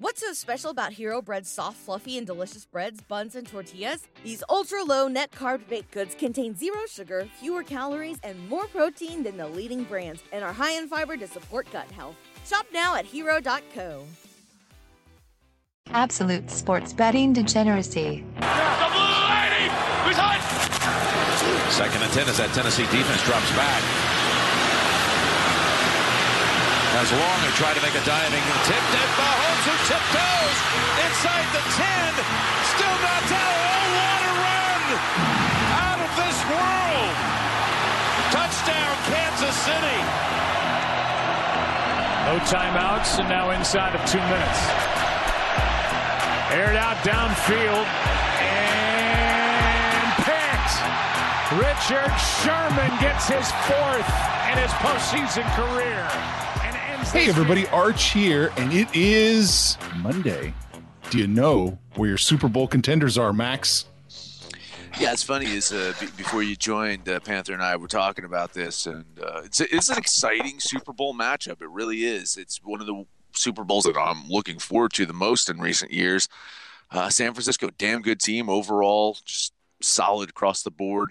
What's so special about Hero Bread's soft, fluffy, and delicious breads, buns, and tortillas? These ultra low net carb baked goods contain zero sugar, fewer calories, and more protein than the leading brands, and are high in fiber to support gut health. Shop now at hero.co. Absolute sports betting degeneracy. The blue lady! Behind! Second and 10 as that Tennessee defense drops back. As long and try to make a diving and tipped it. Mahomes who tiptoes inside the 10. Still not down. Oh, what a run! Out of this world! Touchdown, Kansas City. No timeouts and now inside of two minutes. Aired out downfield and picked. Richard Sherman gets his fourth in his postseason career. And ends Hey, everybody, Arch here, and it is Monday. Do you know where your Super Bowl contenders are, Max? Yeah, it's funny. Is uh, b- before you joined, uh, Panther and I were talking about this, and uh, it's it's an exciting Super Bowl matchup. It really is. It's one of the Super Bowls that I'm looking forward to the most in recent years. Uh, San Francisco, damn good team overall, just solid across the board.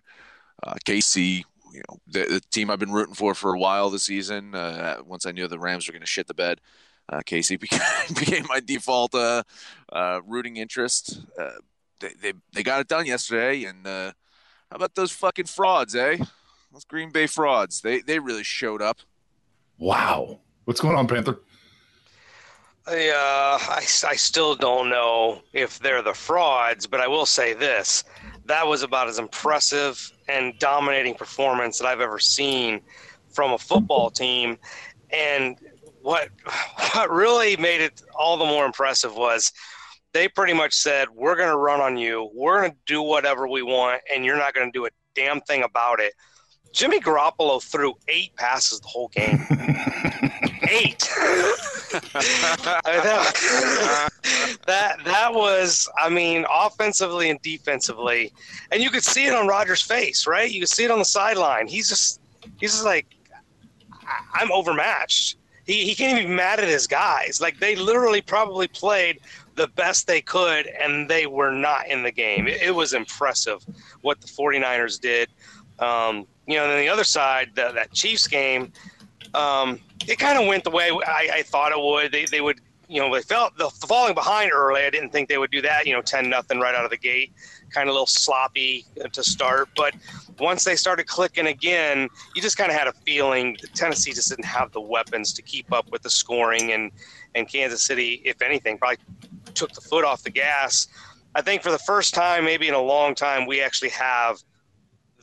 Uh, KC, you know, the, the team I've been rooting for for a while this season. Uh, once I knew the Rams were going to shit the bed, uh, KC became, became my default uh, uh, rooting interest. Uh, they, they they got it done yesterday, and uh, how about those fucking frauds, eh? Those Green Bay frauds. They they really showed up. Wow. What's going on, Panther? I, uh, I, I still don't know if they're the frauds, but I will say this: that was about as impressive and dominating performance that I've ever seen from a football team. And what what really made it all the more impressive was they pretty much said, "We're going to run on you. We're going to do whatever we want, and you're not going to do a damn thing about it." Jimmy Garoppolo threw eight passes the whole game. eight. that, that that was, I mean, offensively and defensively, and you could see it on Rodgers' face, right? You could see it on the sideline. He's just, he's just like, I'm overmatched. He he can't even be mad at his guys. Like they literally probably played the best they could, and they were not in the game. It, it was impressive what the 49ers did. Um, you know, and then the other side, the, that Chiefs game, um, it kind of went the way I, I thought it would. They, they would, you know, they felt the falling behind early. I didn't think they would do that. You know, ten nothing right out of the gate, kind of a little sloppy uh, to start. But once they started clicking again, you just kind of had a feeling Tennessee just didn't have the weapons to keep up with the scoring, and and Kansas City, if anything, probably took the foot off the gas. I think for the first time, maybe in a long time, we actually have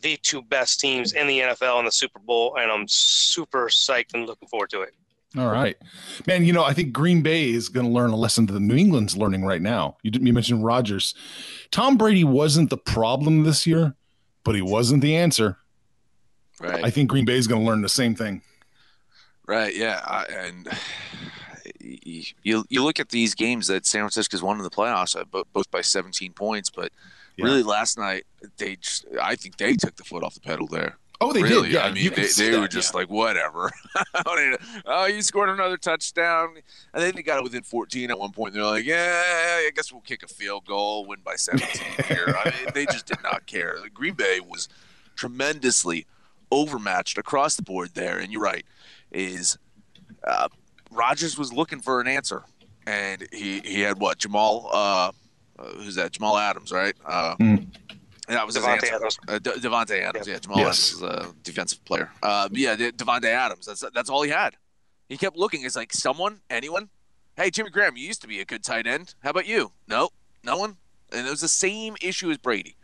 the two best teams in the NFL in the Super Bowl, and I'm super psyched and looking forward to it. All right, man. You know, I think Green Bay is going to learn a lesson that New England's learning right now. You, didn't- you mentioned Rodgers. Tom Brady wasn't the problem this year, but he wasn't the answer. Right. I think Green Bay is going to learn the same thing. Right. Yeah. I, and you you look at these games that San Francisco's won in the playoffs, uh, both by 17 points, but Yeah. really last night they just, I think they took the foot off the pedal there. Oh, they really. did. Yeah, I mean, they, they that, were just yeah. like, whatever. oh, you scored another touchdown. And then they got it within 14 at one point. They're like, yeah, I guess we'll kick a field goal, win by 17 here. I mean, they just did not care. Green Bay was tremendously overmatched across the board there. And you're right, is uh, Rodgers was looking for an answer. And he, he had what? Jamal, uh, uh, who's that? Jamal Adams, right? Uh, Mm. That was his Davante answer. Adams. Uh, De- Davante Adams, yeah. Jamal Yes. Adams is a defensive player. Uh, yeah, De- Davante Adams. That's that's all he had. He kept looking. It's like someone, anyone. Hey, Jimmy Graham, you used to be a good tight end. How about you? No, no one. And it was the same issue as Brady,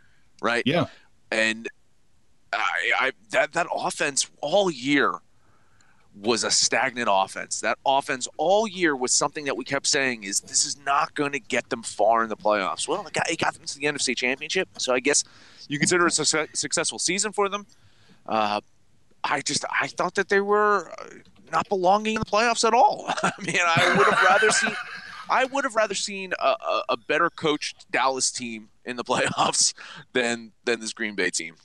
right? Yeah. And I, I that that offense all year was a stagnant offense. That offense all year was something that we kept saying is this is not going to get them far in the playoffs. Well, it got, it got them to the NFC Championship, so I guess you consider it a success, successful season for them. Uh, I just I thought that they were uh, not belonging in the playoffs at all. I mean, I would have rather seen I would have rather seen a, a, a better coached Dallas team in the playoffs than than this Green Bay team.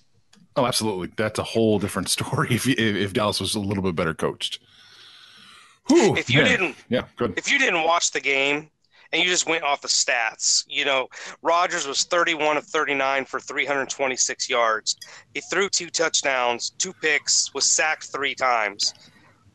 Oh, absolutely. That's a whole different story if, if if Dallas was a little bit better coached. Whew, If you man. didn't yeah, good. if you didn't watch the game and you just went off the stats, you know, Rodgers was 31 of 39 for 326 yards. He threw two touchdowns, two picks, was sacked three times.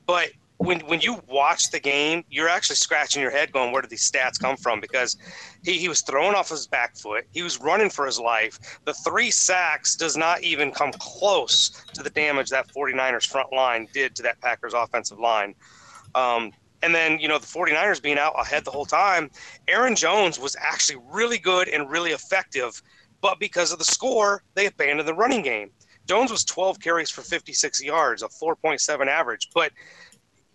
But when when you watch the game, you're actually scratching your head going, where did these stats come from? Because he, he was throwing off his back foot. He was running for his life. The three sacks does not even come close to the damage that 49ers front line did to that Packers offensive line. Um, and then, you know, the 49ers being out ahead the whole time, Aaron Jones was actually really good and really effective. But because of the score, they abandoned the running game. Jones was 12 carries for 56 yards, a 4.7 average. But,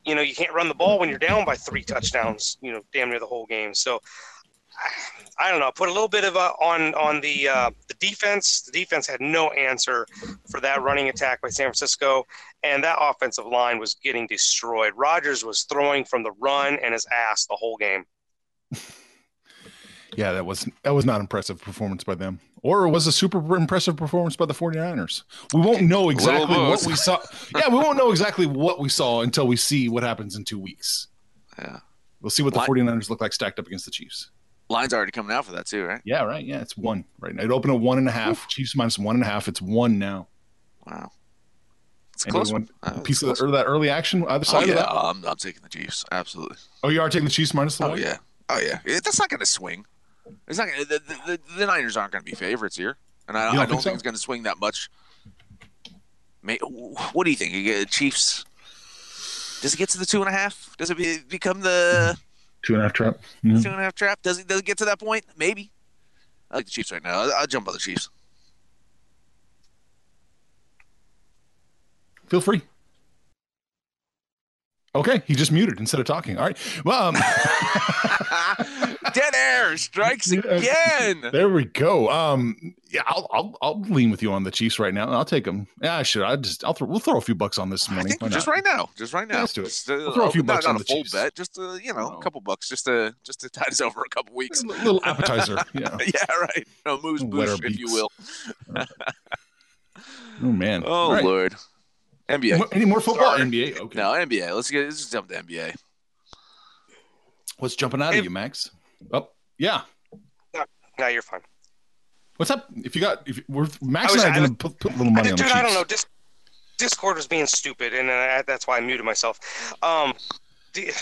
you know, you can't run the ball when you're down by three touchdowns, you know, damn near the whole game. So, I don't know. Put a little bit of a on on the uh, the defense. The defense had no answer for that running attack by San Francisco, and that offensive line was getting destroyed. Rodgers was throwing from the run and his ass the whole game. Yeah, that was that was not impressive performance by them. Or it was a super impressive performance by the 49ers. We won't know exactly what we saw. Yeah, we won't know exactly what we saw until we see what happens in two weeks. Yeah. We'll see what the What? 49ers look like stacked up against the Chiefs. Line's already coming out for that too, right? Yeah, right. Yeah, it's one right now. It opened at one and a half. Chiefs minus one and a half. It's one now. Wow. It's close one. Uh, piece it's of that early action either side Oh, of yeah, that? I'm, I'm taking the Chiefs. Absolutely. Oh, you are taking the Chiefs minus the Oh one? yeah. Oh yeah. It- that's not going to swing. It's not. Gonna, the, the, the, Niners aren't going to be favorites here, and I, don't I don't think think, so? it's going to swing that much. May, what do you think? You Chiefs? Does it get to the two and a half? Does it be, become the Two and a half trap. Mhm. two and a half trap? Does it, does it get to that point? Maybe. I like the Chiefs right now. I'll, I'll jump on the Chiefs. Feel free. Okay, he just muted instead of talking. All right. Well, um, Dead air strikes again. there we go. Um, yeah, I'll, I'll I'll lean with you on the Chiefs right now. I'll take them. Yeah, I should. I just I'll throw. We'll throw a few bucks on this money. just right now, just right now. let's do it. Just, uh, We'll throw a few not, bucks not on a the full Chiefs. bet, just uh, you know, No. a couple bucks, just to just to tide us over a couple weeks. A little appetizer. Yeah. yeah, right. No moose boosh, if you will. Oh man. Oh right. lord. NBA. Any more football? Sorry. NBA. Okay. No, NBA. Let's get let's just jump to NBA. What's jumping out of you, Max? Oh, yeah. No, you're fine. What's up? If you got, if we're Max I was- and I I are going to put, put a little I money did- on the dude, I don't know. Dis- Discord was being stupid, and uh, that's why I muted myself. Um, the,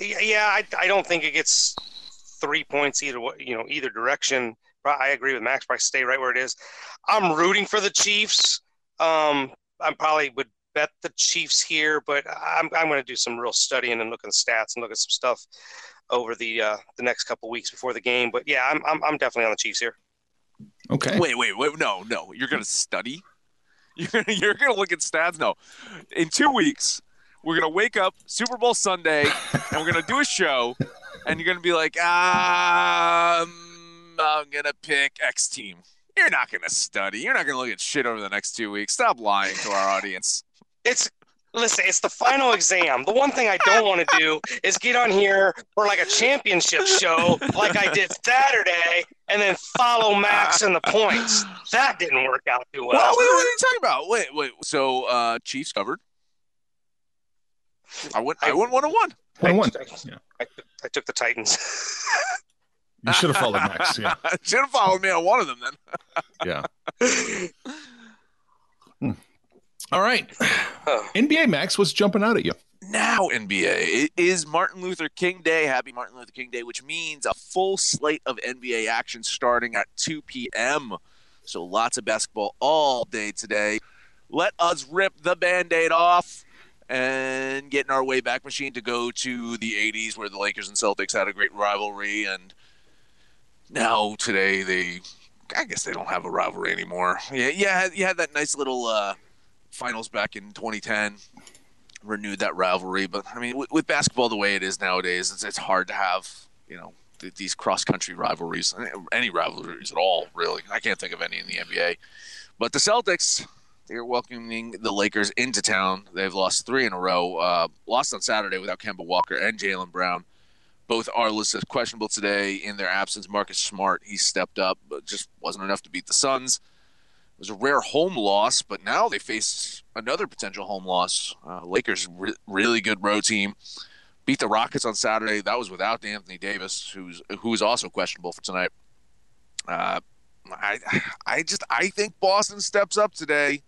yeah, I, I don't think it gets three points either. You know, either direction. I agree with Max. Probably stay right where it is. I'm rooting for the Chiefs. Um, I probably would bet the Chiefs here, but I'm I'm going to do some real studying and look at the stats and look at some stuff over the uh, the next couple weeks before the game. But yeah, I'm I'm, I'm definitely on the Chiefs here. Okay. Wait, wait, wait. No, no. You're gonna study. You're you're gonna look at stats. No, in two weeks we're gonna wake up Super Bowl Sunday and we're gonna do a show, and you're gonna be like, um, I'm gonna pick X team. You're not gonna study. You're not gonna look at shit over the next two weeks. Stop lying to our audience. It's Listen, it's the final exam. The one thing I don't want to do is get on here for like a championship show like I did Saturday and then follow Max in the points. That didn't work out too well. Well, wait, what are you talking about? Wait, wait. So uh Chiefs covered. I went I went one on one. One on one. I, Yeah. I, I took the Titans. You should have followed Max. Yeah. Should have followed me on one of them then. Yeah. All right. NBA Max, what's jumping out at you? Now NBA. It is Martin Luther King Day. Happy Martin Luther King Day, which means a full slate of NBA action starting at 2 p.m. So lots of basketball all day today. Let us rip the band-aid off and get in our way back machine to go to the 80s where the Lakers and Celtics had a great rivalry and now today they I guess they don't have a rivalry anymore. Yeah, yeah, you had that nice little uh, finals back in 2010 renewed that rivalry. But I mean, with, with basketball the way it is nowadays, it's, it's hard to have you know th- these cross country rivalries, any rivalries at all. Really, I can't think of any in the NBA. But the Celtics, they're welcoming the Lakers into town. They've lost three in a row. Uh, lost on Saturday without Kemba Walker and Jaylen Brown. Both are listed questionable today in their absence. Marcus Smart, he stepped up, but just wasn't enough to beat the Suns. It was a rare home loss, but now they face another potential home loss. Uh, Lakers, re- really good road team, beat the Rockets on Saturday. That was without Anthony Davis, who's who's also questionable for tonight. Uh, I I just I think Boston steps up today.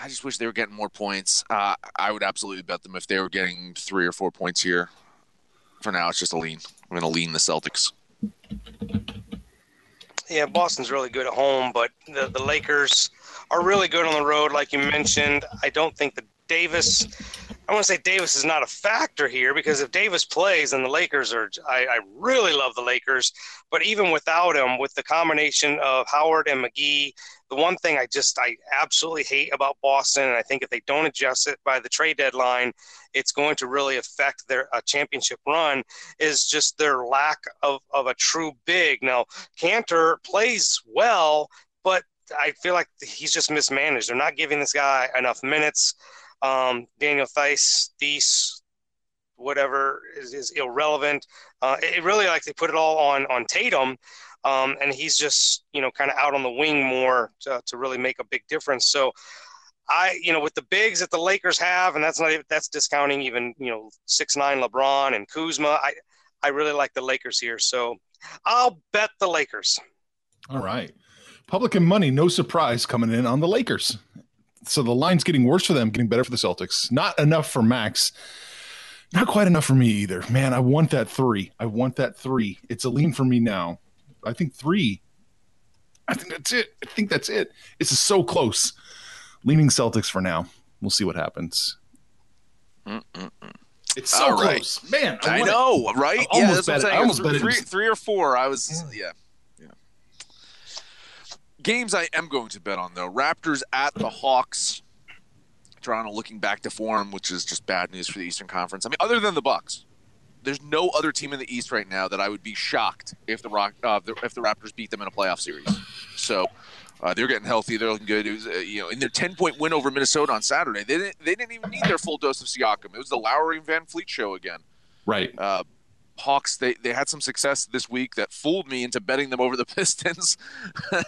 I just wish they were getting more points. Uh, I would absolutely bet them if they were getting three or four points here. For now, it's just a lean. I'm going to lean the Celtics. Yeah, Boston's really good at home, but the, the Lakers are really good on the road, like you mentioned. I don't think that Davis. I want to say Davis is not a factor here because if Davis plays, then the Lakers are. I, I really love the Lakers, but even without him, with the combination of Howard and McGee, the one thing I just I absolutely hate about Boston, and I think if they don't adjust it by the trade deadline, it's going to really affect their uh, championship run. Is just their lack of of a true big. Now Kanter plays well, but I feel like he's just mismanaged. They're not giving this guy enough minutes. Um, Daniel Theis, Theis, whatever is, is irrelevant. Uh, it really like they put it all on on Tatum, um, and he's just you know kind of out on the wing more to, to really make a big difference. So. I, you know, with the bigs that the Lakers have, and that's not that's discounting even, you know, six nine LeBron and Kuzma. I, I really like the Lakers here, so I'll bet the Lakers. All right. Public and money, no surprise coming in on the Lakers. So the line's getting worse for them, getting better for the Celtics. Not enough for Max. Not quite enough for me either. Man, I want that three. I want that three. It's a lean for me now. I think three. I think that's it. I think that's it. This is so close. Leaning Celtics for now. We'll see what happens. It's so All right. close, man. I, it. know, right? I yeah, almost that's what I'm bet it- saying. I almost It bet was it three, three or four. I was, mm. yeah, yeah. Games I am going to bet on though: Raptors at the Hawks. Toronto looking back to form, which is just bad news for the Eastern Conference. I mean, other than the Bucks, there's no other team in the East right now that I would be shocked if the Rock uh, the- if the Raptors beat them in a playoff series. So. Uh, they're getting healthy. They're looking good. It was, uh, you know, in their ten point win over Minnesota on Saturday, they didn't. They didn't even need their full dose of Siakam. It was the Lowry and VanVleet show again. Right. Hawks, they, they had some success this week that fooled me into betting them over the Pistons. uh,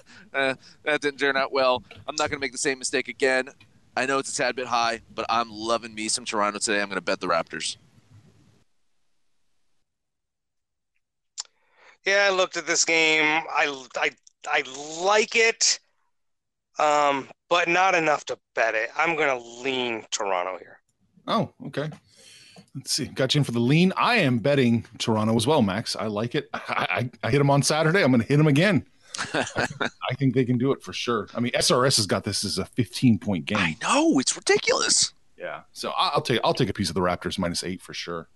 that didn't turn out well. I'm not going to make the same mistake again. I know it's a tad bit high, but I'm loving me some Toronto today. I'm going to bet the Raptors. Yeah, I looked at this game. I, I, I like it, um, but not enough to bet it. I'm going to lean Toronto here. Oh, okay. Let's see. Got you in for the lean. I am betting Toronto as well, Max. I like it. I, I, I hit them on Saturday. I'm going to hit them again. I, think, I think they can do it for sure. I mean, SRS has got this as a 15 point game. I know it's ridiculous. Yeah. So I- I'll take I'll take a piece of the Raptors minus eight for sure.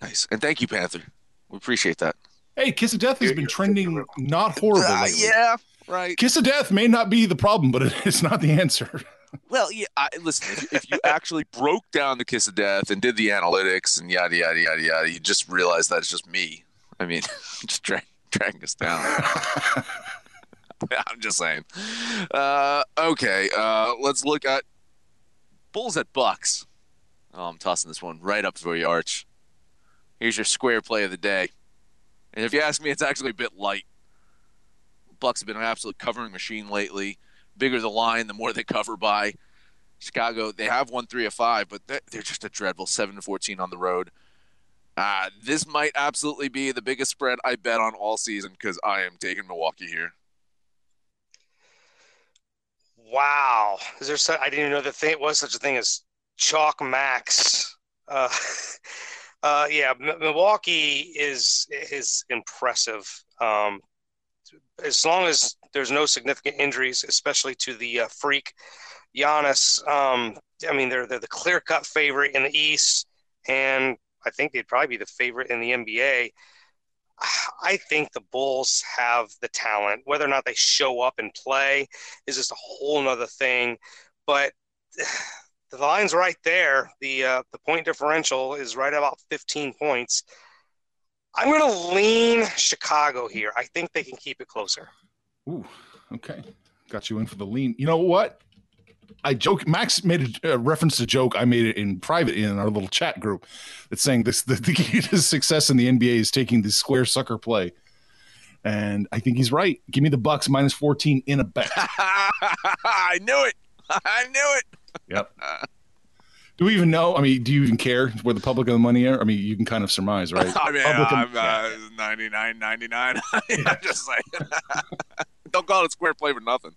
Nice, and thank you, Panther. We appreciate that. Hey, Kiss of Death has been trending not horrible. Uh, lately. yeah, right. Kiss of Death may not be the problem, but it's not the answer. Well, yeah. I, listen, if, if you actually broke down the kiss of death and did the analytics and yada yada yada yada, you just realize that it's just me. I mean, just drag, dragging us down. I'm just saying. Uh, okay, uh, let's look at Bulls at Bucks. Oh, I'm tossing this one right up for you, Arch. Here's your square play of the day. And if you ask me, it's actually a bit light. Bucks have been an absolute covering machine lately. Bigger the line, the more they cover by. Chicago, they have won three of five, but they're just a dreadful seven to fourteen on the road. Uh, this might absolutely be the biggest spread I bet on all season because I am taking Milwaukee here. Wow, is there? Such, I didn't even know that thing it was such a thing as chalk max. Uh, uh, yeah, M- Milwaukee is is impressive. Um, as long as there's no significant injuries, especially to the uh, freak Giannis. Um, I mean, they're they're the clear cut favorite in the East, and I think they'd probably be the favorite in the NBA. I think the Bulls have the talent. Whether or not they show up and play is just a whole nother thing. But the line's right there. The uh, the point differential is right about 15 points. I'm going to lean Chicago here. I think they can keep it closer. Ooh, okay. Got you in for the lean. You know what? I joke. Max made a, reference to joke. I made it in private in our little chat group. That's saying this: the, the key to success in the NBA is taking the square sucker play, and I think he's right. Give me the Bucks minus fourteen in a bet. I knew it. I knew it. Yep. Do we even know? I mean, do you even care where the public and the money are? I mean, you can kind of surmise, right? I mean, public I'm uh, 99, 99. I'm just like, Don't call it square play for nothing.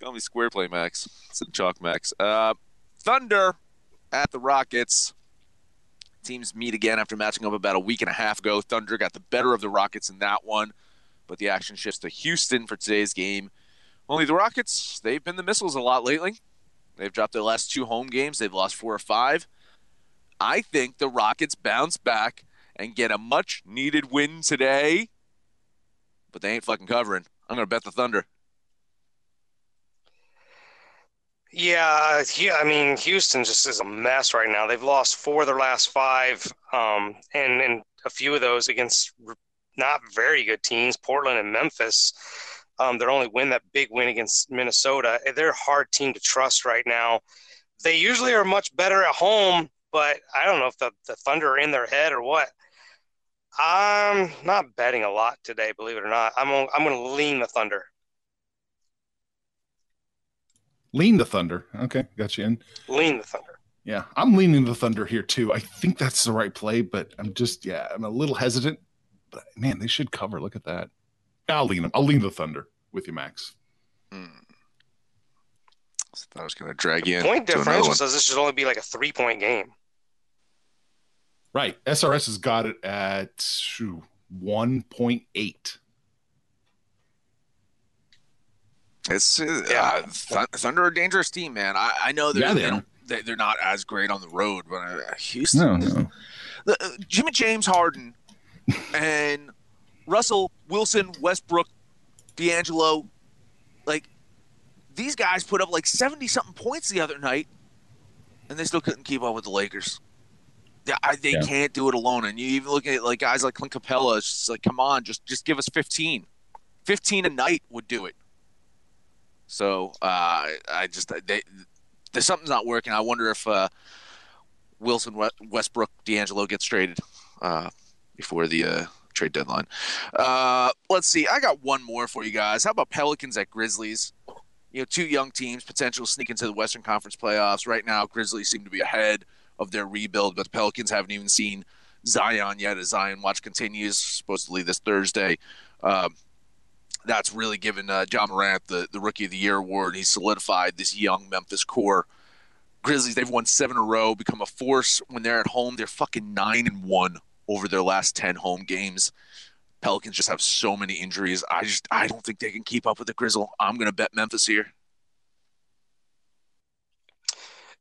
Call me square play, Max. It's a chalk, Max. Uh, Thunder at the Rockets. Teams meet again after matching up about a week and a half ago. Thunder got the better of the Rockets in that one, but the action shifts to Houston for today's game. Only the Rockets, they've been the missiles a lot lately. They've dropped their last two home games. They've lost four or five. I think the Rockets bounce back and get a much needed win today, but they ain't fucking covering. I'm going to bet the Thunder. Yeah, yeah. I mean, Houston just is a mess right now. They've lost four of their last five, um, and and a few of those against not very good teams, Portland and Memphis. Um, their only win, that big win against Minnesota. They're a hard team to trust right now. They usually are much better at home, but I don't know if the, the Thunder are in their head or what. I'm not betting a lot today, believe it or not. I'm I'm going to lean the Thunder. Lean the Thunder. Okay, got you in. Lean the Thunder. Yeah, I'm leaning the Thunder here too. I think that's the right play, but I'm just yeah, I'm a little hesitant. But man, they should cover. Look at that. I'll lean them. I'll lean the Thunder with you, Max. Hmm. I was going to drag you in. Point differential says this should only be like a three point game. Right. SRS has got it at 1.8. It's uh, yeah. Th- Thunder a dangerous team, man. I, I know they're, yeah, they are. They, they're not as great on the road, but uh, Houston. No, no. The, uh, Jimmy James Harden and Russell Wilson, Westbrook, D'Angelo, like these guys put up like seventy something points the other night, and they still couldn't keep up with the Lakers. They, I, they yeah. can't do it alone. And you even look at like guys like Clint Capela, It's just like, come on, just just give us fifteen. Fifteen a night would do it. So uh, I just they, there's something's not working. I wonder if uh, Wilson, Westbrook, D'Angelo gets traded uh, before the uh, trade deadline. Uh, let's see. I got one more for you guys. How about Pelicans at Grizzlies? You know, two young teams, potential sneak into the Western Conference playoffs. Right now, Grizzlies seem to be ahead of their rebuild, but the Pelicans haven't even seen Zion yet. As Zion watch continues, supposedly this Thursday. Um, that's really given uh, Ja Morant the, the Rookie of the Year award. He's solidified this young Memphis core. Grizzlies, they've won seven in a row, become a force when they're at home. They're fucking nine and one over their last 10 home games. Pelicans just have so many injuries. I just I don't think they can keep up with the Grizzle. I'm going to bet Memphis here.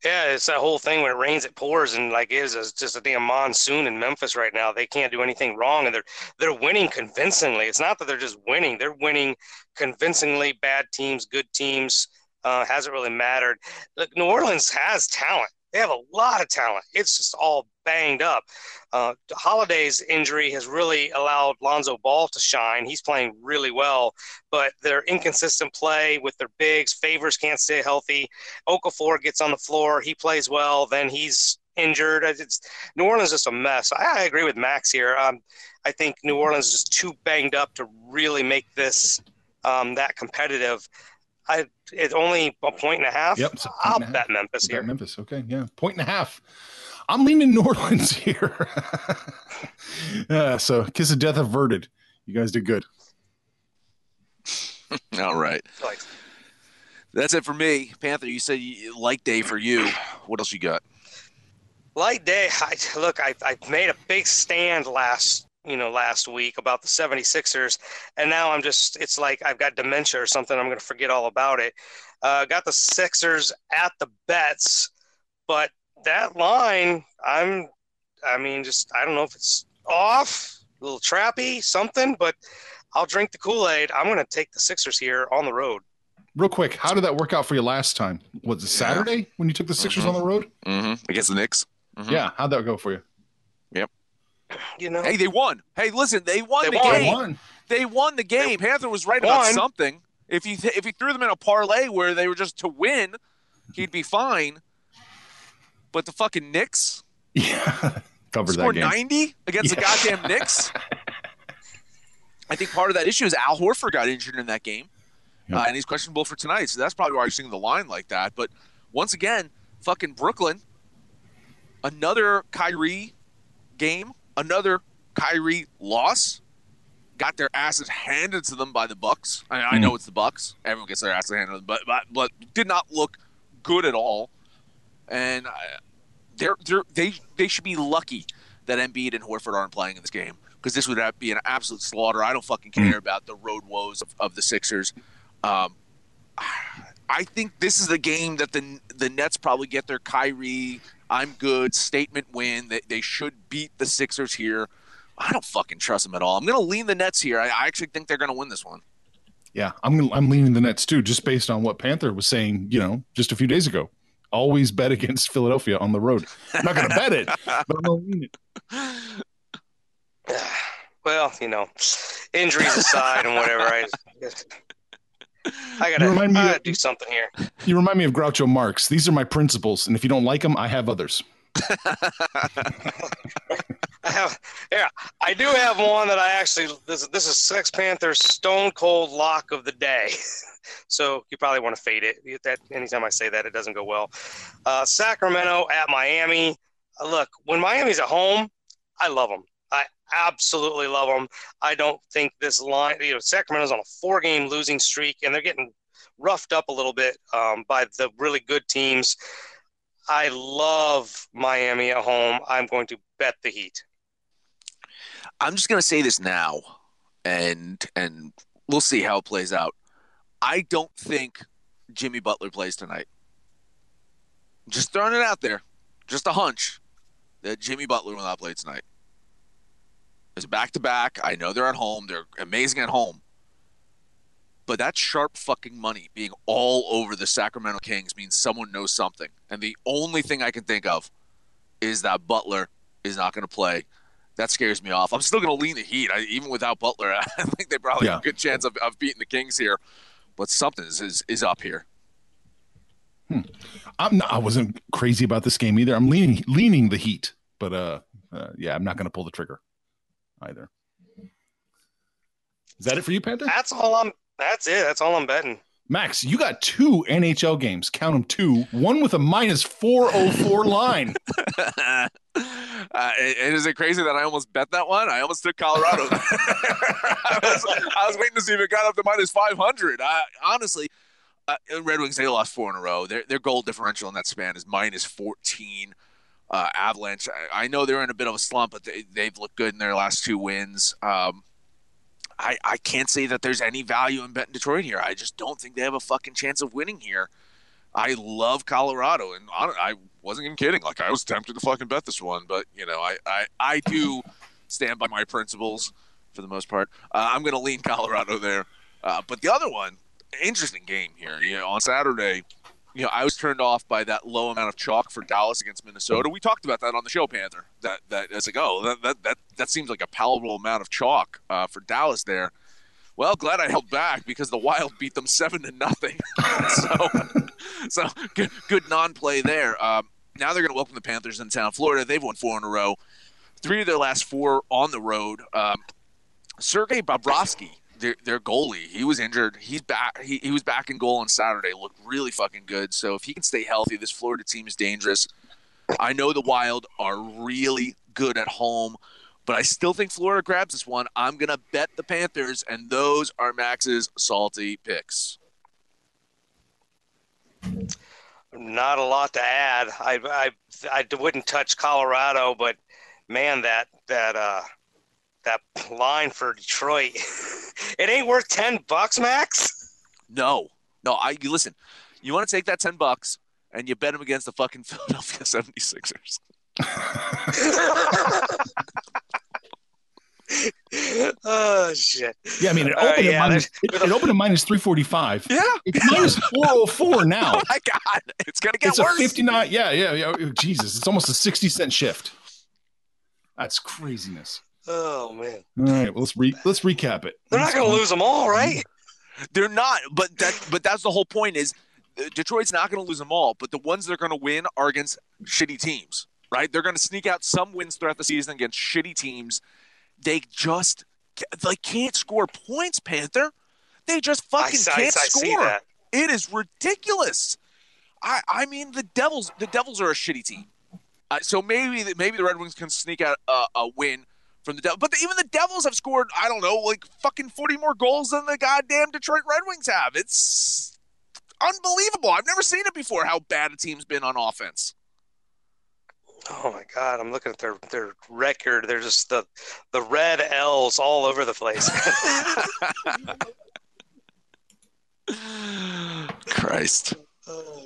Yeah, it's that whole thing when it rains, it pours, and like it is it's just a damn monsoon in Memphis right now. They can't do anything wrong, and they're they're winning convincingly. It's not that they're just winning; they're winning convincingly. Bad teams, good teams, uh, hasn't really mattered. Look, New Orleans has talent. They have a lot of talent. It's just all banged up. Uh, Holiday's injury has really allowed Lonzo Ball to shine. He's playing really well, but their inconsistent play with their bigs, Favors can't stay healthy. Okafor gets on the floor, he plays well, then he's injured. It's, New Orleans is just a mess. I, I agree with Max here. Um, I think New Orleans is just too banged up to really make this um, that competitive. I it's only a point and a half. Yep, a I'll bet Memphis Bet here. Memphis. Okay, yeah, point and a half. I'm leaning New Orleans here. uh, so kiss of death averted. You guys did good. All right. Like, That's it for me. Panther, you said you, light day for you. What else you got? light day. I, look, I, I made a big stand last you know last week about the 76ers and now i'm just it's like i've got dementia or something i'm going to forget all about it uh, got the sixers at the bets but that line i'm i mean just i don't know if it's off a little trappy something but i'll drink the kool-aid i'm going to take the sixers here on the road Real quick, how did that work out for you last time? Was it Saturday when you took the Sixers on the road? Mm-hmm. Against the Knicks. Mhm. Yeah, how'd that go for you? You know Hey, they won. Hey, listen, they won They the won. game. One. They won the game. Panther was right about something. If you if you threw them in a parlay where they were just to win, he'd be fine. But the fucking Knicks Yeah, covered that scored game. 90 against the goddamn Knicks. I think part of that issue is Al Horford got injured in that game, Yep. uh, and he's questionable for tonight. So that's probably why you're seeing the line like that. But once again, fucking Brooklyn, another Kyrie game, another Kyrie loss. Got their asses handed to them by the Bucks. I, I know it's the Bucks. Everyone gets their asses handed to them, but but, but did not look good at all. And uh, they're, they're, they they should be lucky that Embiid and Horford aren't playing in this game because this would be an absolute slaughter. I don't fucking care about the road woes of, of the Sixers. Um, I think this is the game that the the Nets probably get their Kyrie I'm good statement win. They, they should beat the Sixers here. I don't fucking trust them at all. I'm going to lean the Nets here. I, I actually think they're going to win this one. Yeah, I'm gonna, I'm leaning the Nets too, just based on what Panther was saying. You know, just a few days ago. Always bet against Philadelphia on the road. I'm not gonna bet it, but I'm gonna lean it. well you know injuries aside and whatever i I gotta, remind me I gotta of- do something here. You remind me of Groucho Marx. These are my principles, and if you don't like them, I have others. I have, yeah, I do have one that I actually this this is Sex Panther's Stone Cold Lock of the Day. So you probably want to fade it. That anytime I say that, it doesn't go well. Uh, Sacramento at Miami. Uh, look, when Miami's at home, I love them. I absolutely love them. I don't think this line. You know, Sacramento's on a four-game losing streak, and they're getting roughed up a little bit um, by the really good teams. I love Miami at home. I'm going to bet the Heat. I'm just going to say this now, and and we'll see how it plays out. I don't think Jimmy Butler plays tonight. Just throwing it out there, just a hunch that Jimmy Butler will not play tonight. It's back to back. I know they're at home. They're amazing at home. But that sharp fucking money being all over the Sacramento Kings means someone knows something. And the only thing I can think of is that Butler is not going to play. That scares me off. I'm still going to lean the Heat. I, even without Butler, I think they probably have a good chance of, of beating the Kings here. But something is, is, is up here. Hmm. I'm not, I wasn't crazy about this game either. I'm leaning leaning the Heat, but uh, uh yeah, I'm not gonna pull the trigger either. Is that it for you, Panther? That's all I'm. That's it. That's all I'm betting. Max, you got two NHL games. Count them two. One with a minus 404 line. uh, and- and is it crazy that I almost bet that one? I almost took Colorado. I, was, I was waiting to see if it got up to minus 500. I, honestly, uh, Red Wings, they lost four in a row. Their, their goal differential in that span is minus 14. Uh, Avalanche, I, I know they're in a bit of a slump, but they, they've looked good in their last two wins. Um, I, I can't say that there's any value in betting Detroit here. I just don't think they have a fucking chance of winning here. I love Colorado, and hon- I wasn't even kidding. Like I was tempted to fucking bet this one, but you know, I I, I do stand by my principles for the most part. Uh, I'm going to lean Colorado there. Uh, but the other one, interesting game here. You know, on Saturday, you know, I was turned off by that low amount of chalk for Dallas against Minnesota. We talked about that on the show, Panther. That that it's like, oh, that that that, that seems like a palatable amount of chalk uh, for Dallas there. Well, glad I held back because the Wild beat them seven to nothing. so, so good, good non-play there. Um, now they're going to welcome the Panthers in town, Florida. They've won four in a row, three of their last four on the road. Um, Sergei Bobrovsky, their, their goalie, he was injured. He's back. He, he was back in goal on Saturday. Looked really fucking good. So if he can stay healthy, this Florida team is dangerous. I know the Wild are really good at home, but I still think Florida grabs this one. I'm gonna bet the Panthers, and those are Max's salty picks. Not a lot to add. I I I wouldn't touch Colorado, but man, that that uh that line for Detroit, it ain't worth ten bucks, Max. No, no. I you listen. You want to take that ten bucks and you bet them against the fucking Philadelphia 76ers. oh shit! Yeah, I mean it Uh, opened, yeah, at, minus, it, it opened at minus three forty five. Yeah, It's minus four oh four now. Oh my god, it's gonna get it's worse. a fifty nine. Yeah, yeah, yeah. Oh, Jesus, it's almost a sixty cent shift. That's craziness. Oh man, All right, well, let's re- let's recap it. they're not gonna lose them all, right? They're not, but that but that's the whole point is uh, Detroit's not going to lose them all, but the ones they're going to win are against shitty teams, right? They're going to sneak out some wins throughout the season against shitty teams. They just they can't score points, Panther. They just fucking I, I can't see score. that. It is ridiculous. I I mean the Devils the Devils are a shitty team. Uh, so maybe the, maybe the Red Wings can sneak out a, a win from the Devils. But the, even the Devils have scored I don't know like fucking 40 more goals than the goddamn Detroit Red Wings have. It's unbelievable. I've never seen it before how bad a team's been on offense. Oh my god, I'm looking at their their record. They're just the the red L's all over the place. Christ. Oh,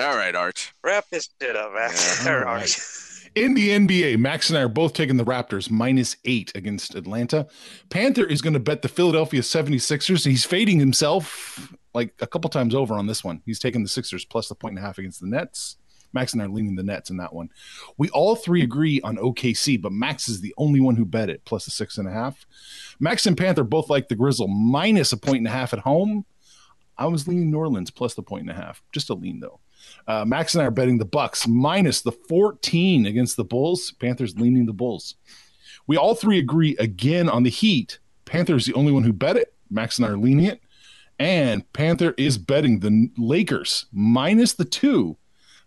all right, Arch. Wrap this shit up, Max. Yeah, all right. In the NBA, Max and I are both taking the Raptors minus eight against Atlanta. Panther is going to bet the Philadelphia 76ers. He's fading himself like a couple times over on this one. He's taking the Sixers plus the point and a half against the Nets. Max and I are leaning the Nets in that one. We all three agree on OKC, but Max is the only one who bet it plus the six and a half. Max and Panther both like the Grizzle minus a point and a half at home. I was leaning New Orleans plus the point and a half, just a lean though. Uh, Max and I are betting the Bucks minus the 14 against the Bulls. Panthers leaning the Bulls. We all three agree again on the Heat. Panther's the only one who bet it. Max and I are leaning it. And Panther is betting the Lakers minus the two.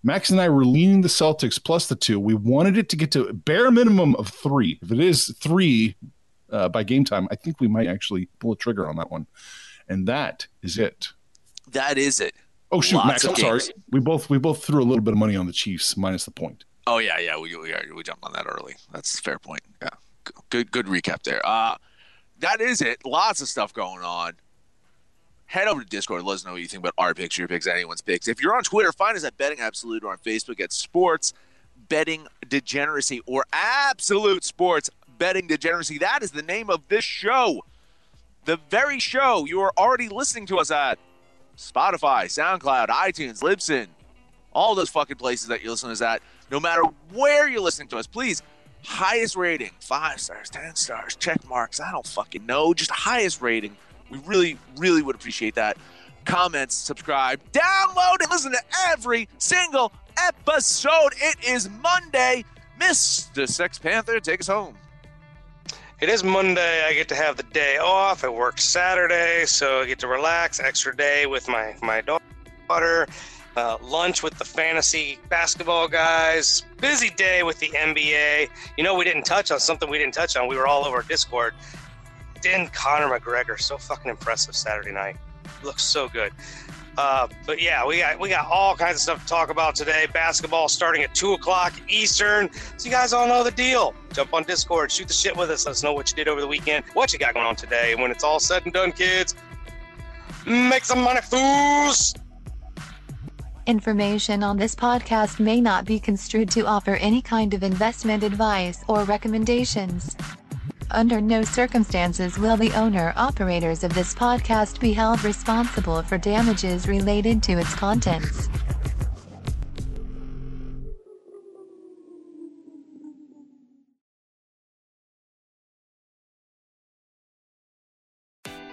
Max and I were leaning the Celtics plus the two. We wanted it to get to a bare minimum of three. If it is three uh, by game time, I think we might actually pull a trigger on that one. And that is it. That is it. Oh shoot, Lots Max! I'm sorry. We both we both threw a little bit of money on the Chiefs minus the point. Oh yeah, yeah, we we, we jumped on that early. That's a fair point. Yeah, good good recap there. Uh that is it. Lots of stuff going on. Head over to Discord. Let us know what you think about our picks, your picks, anyone's picks. If you're on Twitter, find us at Betting Absolute or on Facebook at Sports Betting Degeneracy or Absolute Sports Betting Degeneracy. That is the name of this show. The very show you are already listening to us at Spotify, SoundCloud, iTunes, Libsyn, all those fucking places that you listen to us at. No matter where you're listening to us, please, highest rating, five stars, ten stars, check marks. I don't fucking know, just highest rating. We really, really would appreciate that. Comments, subscribe, download, and listen to every single episode. It is Monday. Mr. Sex Panther, take us home. It is Monday. I get to have the day off. I work Saturday, so I get to relax. Extra day with my my daughter. Uh, lunch with the fantasy basketball guys. Busy day with the NBA. You know, we didn't touch on something we didn't touch on. We were all over Discord. Then Conor McGregor, so fucking impressive Saturday night. Looks so good. Uh, but yeah, we got we got all kinds of stuff to talk about today. Basketball starting at two o'clock Eastern. So you guys all know the deal. Jump on Discord, shoot the shit with us. Let us know what you did over the weekend, what you got going on today. And when it's all said and done, kids, make some money, fools. Information on this podcast may not be construed to offer any kind of investment advice or recommendations. Under no circumstances will the owner-operators of this podcast be held responsible for damages related to its contents.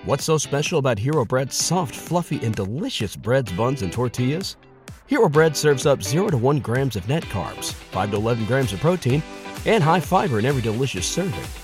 What's so special about Hero Bread's soft, fluffy, and delicious breads, buns, and tortillas? Hero Bread serves up 0 to 1 grams of net carbs, 5 to 11 grams of protein, and high fiber in every delicious serving.